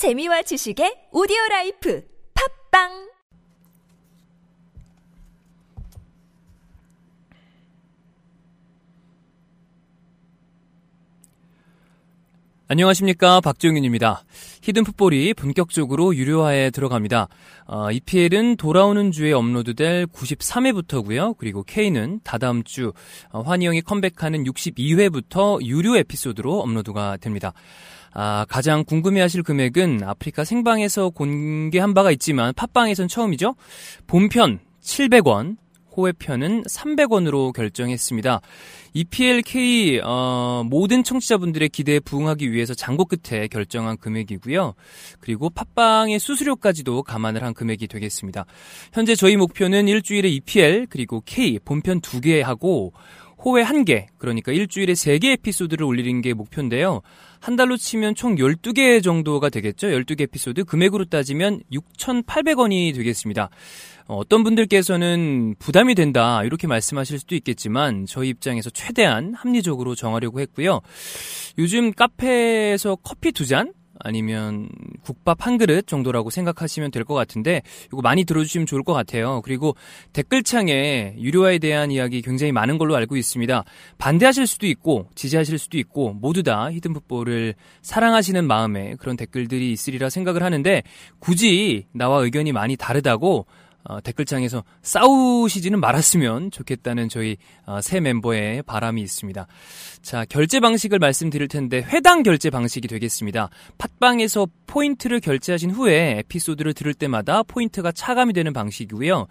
재미와 지식의 오디오 life. 팟빵 안녕하십니까 박종윤입니다. 히든풋볼이 본격적으로 유료화에 들어갑니다. 어, EPL은 돌아오는 주에 업로드될 93회부터고요. 그리고 K는 다다음 주 어, 환희 형이 컴백하는 62회부터 유료 에피소드로 업로드가 됩니다. 아, 가장 궁금해하실 금액은 아프리카 생방에서 공개한 바가 있지만 팟빵에선 처음이죠. 본편 700원, 호회편은 300원으로 결정했습니다. EPLK 어, 모든 청취자분들의 기대에 부응하기 위해서 장고 끝에 결정한 금액이고요. 그리고 팟빵의 수수료까지도 감안을 한 금액이 되겠습니다. 현재 저희 목표는 일주일에 EPL 그리고 K 본편 두 개 하고 호회 한 개, 그러니까 일주일에 세 개 에피소드를 올리는 게 목표인데요. 한 달로 치면 총 12개 정도가 되겠죠. 12개 에피소드. 금액으로 따지면 6,800원이 되겠습니다. 어, 어떤 분들께서는 부담이 된다 이렇게 말씀하실 수도 있겠지만 저희 입장에서 최대한 합리적으로 정하려고 했고요. 요즘 카페에서 커피 두 잔 아니면 국밥 한 그릇 정도라고 생각하시면 될 것 같은데 이거 많이 들어주시면 좋을 것 같아요. 그리고 댓글창에 유료화에 대한 이야기 굉장히 많은 걸로 알고 있습니다. 반대하실 수도 있고 지지하실 수도 있고 모두 다 히든풋볼을 사랑하시는 마음에 그런 댓글들이 있으리라 생각을 하는데 굳이 나와 의견이 많이 다르다고 어, 댓글창에서 싸우시지는 말았으면 좋겠다는 저희 어, 새 멤버의 바람이 있습니다. 자, 결제 방식을 말씀드릴 텐데 회당 결제 방식이 되겠습니다. 팟빵에서 포인트를 결제하신 후에 에피소드를 들을 때마다 포인트가 차감이 되는 방식이고요.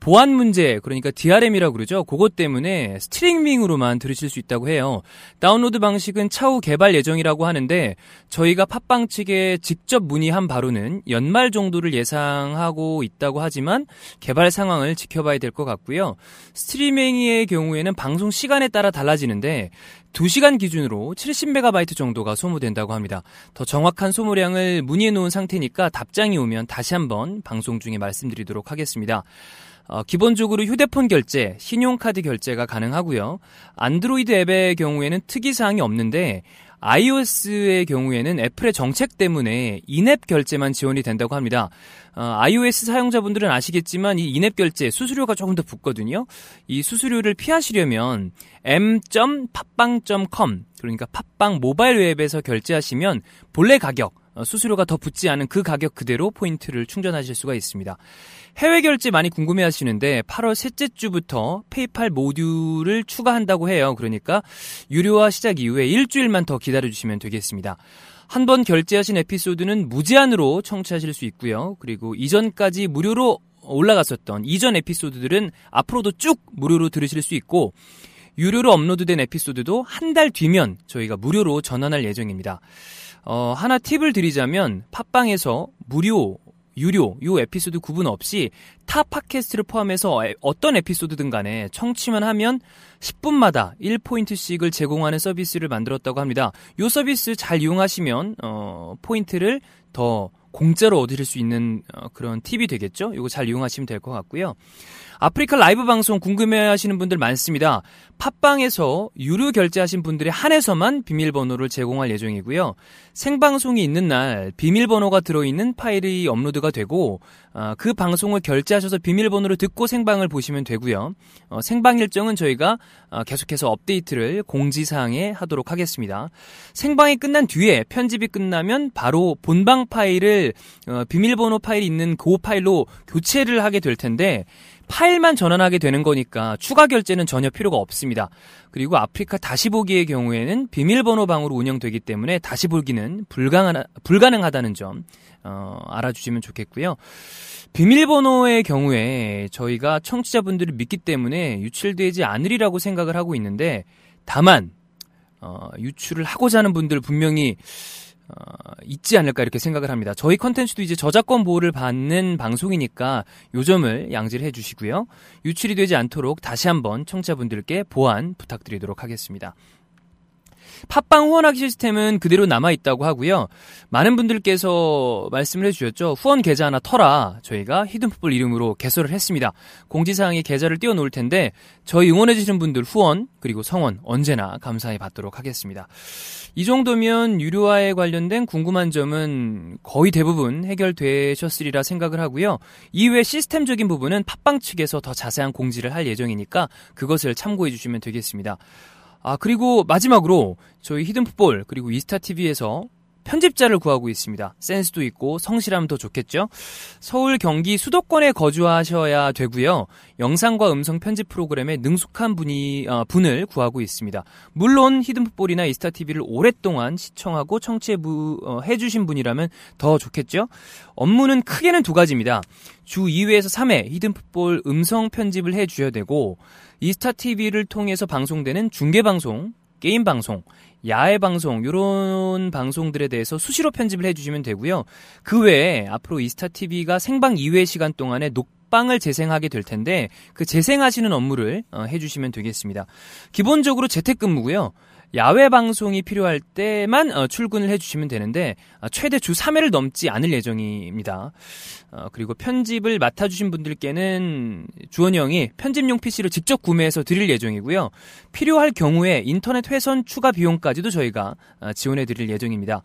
보안 문제, 그러니까 DRM이라고 그러죠. 그것 때문에 스트리밍으로만 들으실 수 있다고 해요. 다운로드 방식은 차후 개발 예정이라고 하는데 저희가 팟빵 측에 직접 문의한 바로는 연말 정도를 예상하고 있다고 하지만 개발 상황을 지켜봐야 될 것 같고요. 스트리밍의 경우에는 방송 시간에 따라 달라지는데 2시간 기준으로 70MB 정도가 소모된다고 합니다. 더 정확한 소모량을 문의해 놓은 상태니까 답장이 오면 다시 한번 방송 중에 말씀드리도록 하겠습니다. 어, 기본적으로 휴대폰 결제, 신용카드 결제가 가능하고요. 안드로이드 앱의 경우에는 특이 사항이 없는데 iOS의 경우에는 애플의 정책 때문에 인앱 결제만 지원이 된다고 합니다. 어, iOS 사용자분들은 아시겠지만 이 인앱 결제 수수료가 조금 더 붙거든요. 이 수수료를 피하시려면 m.팟빵.com 그러니까 팟빵 모바일 웹에서 결제하시면 본래 가격 어, 수수료가 더 붙지 않은 그 가격 그대로 포인트를 충전하실 수가 있습니다. 해외 결제 많이 궁금해 하시는데 8월 셋째 주부터 페이팔 모듈을 추가한다고 해요. 그러니까 유료화 시작 이후에 일주일만 더 기다려 주시면 되겠습니다. 한 번 결제하신 에피소드는 무제한으로 청취하실 수 있고요. 그리고 이전까지 무료로 올라갔었던 이전 에피소드들은 앞으로도 쭉 무료로 들으실 수 있고 유료로 업로드된 에피소드도 한 달 뒤면 저희가 무료로 전환할 예정입니다. 어, 하나 팁을 드리자면 팟빵에서 무료 유료, 요 에피소드 구분 없이 타 팟캐스트를 포함해서 어떤 에피소드든 간에 청취만 하면 10분마다 1포인트씩을 제공하는 서비스를 만들었다고 합니다. 요 서비스 잘 이용하시면, 어, 포인트를 더 공짜로 얻으실 수 있는 어, 그런 팁이 되겠죠? 이거 잘 이용하시면 될 것 같고요. 아프리카 라이브 방송 궁금해 하시는 분들 많습니다. 팟빵에서 유료 결제하신 분들의 한해서만 비밀번호를 제공할 예정이고요. 생방송이 있는 날 비밀번호가 들어있는 파일이 업로드가 되고 어, 그 방송을 결제하셔서 비밀번호를 듣고 생방을 보시면 되고요. 어, 생방 일정은 저희가 어, 계속해서 업데이트를 공지사항에 하도록 하겠습니다. 생방이 끝난 뒤에 편집이 끝나면 바로 본방 파일을 어, 비밀번호 파일이 있는 그 파일로 교체를 하게 될 텐데 파일만 전환하게 되는 거니까 추가 결제는 전혀 필요가 없습니다. 그리고 아프리카 다시 보기의 경우에는 비밀번호 방으로 운영되기 때문에 다시 보기는 불가능하, 불가능하다는 점 어, 알아주시면 좋겠고요. 비밀번호의 경우에 저희가 청취자분들을 믿기 때문에 유출되지 않으리라고 생각을 하고 있는데 다만 어, 유출을 하고자 하는 분들 분명히 어, 있지 않을까 이렇게 생각을 합니다. 저희 컨텐츠도 이제 저작권 보호를 받는 방송이니까 요 점을 양지를 해주시고요. 유출이 되지 않도록 다시 한번 청취자분들께 보완 부탁드리도록 하겠습니다. 팟빵 후원하기 시스템은 그대로 남아있다고 하고요. 많은 분들께서 말씀을 해주셨죠. 후원 계좌 하나 터라 저희가 히든풋볼 이름으로 개설을 했습니다. 공지사항에 계좌를 띄워놓을 텐데 저희 응원해주시는 분들 후원 그리고 성원 언제나 감사히 받도록 하겠습니다. 이 정도면 유료화에 관련된 궁금한 점은 거의 대부분 해결되셨으리라 생각을 하고요. 이외 시스템적인 부분은 팟빵 측에서 더 자세한 공지를 할 예정이니까 그것을 참고해 주시면 되겠습니다. 아, 그리고 마지막으로 저희 히든풋볼 그리고 이스타TV에서 편집자를 구하고 있습니다. 센스도 있고 성실함도 좋겠죠? 서울 경기 수도권에 거주하셔야 되고요. 영상과 음성 편집 프로그램에 능숙한 분이 어, 분을 구하고 있습니다. 물론 히든풋볼이나 이스타TV를 오랫동안 시청하고 청취해 어, 주신 분이라면 더 좋겠죠? 업무는 크게는 두 가지입니다. 주 2회에서 3회 히든풋볼 음성 편집을 해 주셔야 되고 이스타TV를 통해서 방송되는 중계 방송, 게임 방송, 야외 방송 요런 방송들에 대해서 수시로 편집을 해주시면 되고요. 그 외에 앞으로 이스타 TV가 생방 2회 시간 동안에 녹방을 재생하게 될 텐데 그 재생하시는 업무를 어, 해주시면 되겠습니다. 기본적으로 재택근무고요. 야외 방송이 필요할 때만 어, 출근을 해주시면 되는데 어, 최대 주 3회를 넘지 않을 예정입니다. 어, 그리고 편집을 맡아주신 분들께는 주원이 형이 편집용 PC를 직접 구매해서 드릴 예정이고요. 필요할 경우에 인터넷 회선 추가 비용까지도 저희가 지원해 드릴 예정입니다.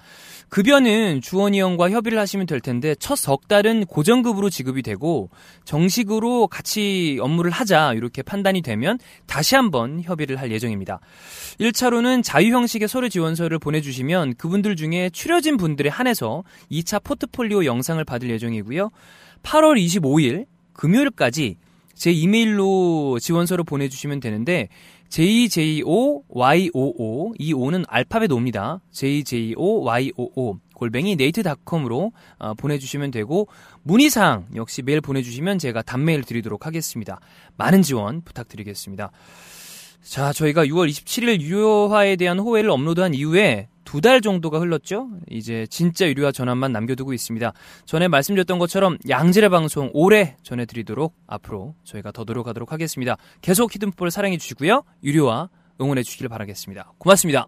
급여는 주원이 형과 협의를 하시면 될 텐데 첫 석 달은 고정급으로 지급이 되고 정식으로 같이 업무를 하자 이렇게 판단이 되면 다시 한번 협의를 할 예정입니다. 1차로는 또는 자유 형식의 서류 지원서를 보내주시면 그분들 중에 추려진 분들에 한해서 2차 포트폴리오 영상을 받을 예정이고요. 8월 25일 금요일까지 제 이메일로 지원서를 보내주시면 되는데 JJOYOO 이 5는 알파벳 O입니다. JJOYOO 골뱅이 네이트닷컴으로 어, 보내주시면 되고 문의사항 역시 메일 보내주시면 제가 답메일 드리도록 하겠습니다. 많은 지원 부탁드리겠습니다. 자, 저희가 6월 27일 유료화에 대한 호외를 업로드한 이후에 두 달 정도가 흘렀죠. 이제 진짜 유료화 전환만 남겨두고 있습니다. 전에 말씀드렸던 것처럼 양질의 방송 오래 전해드리도록 앞으로 저희가 더 노력하도록 하겠습니다. 계속 히든풋볼 사랑해 주시고요. 유료화 응원해 주시길 바라겠습니다. 고맙습니다.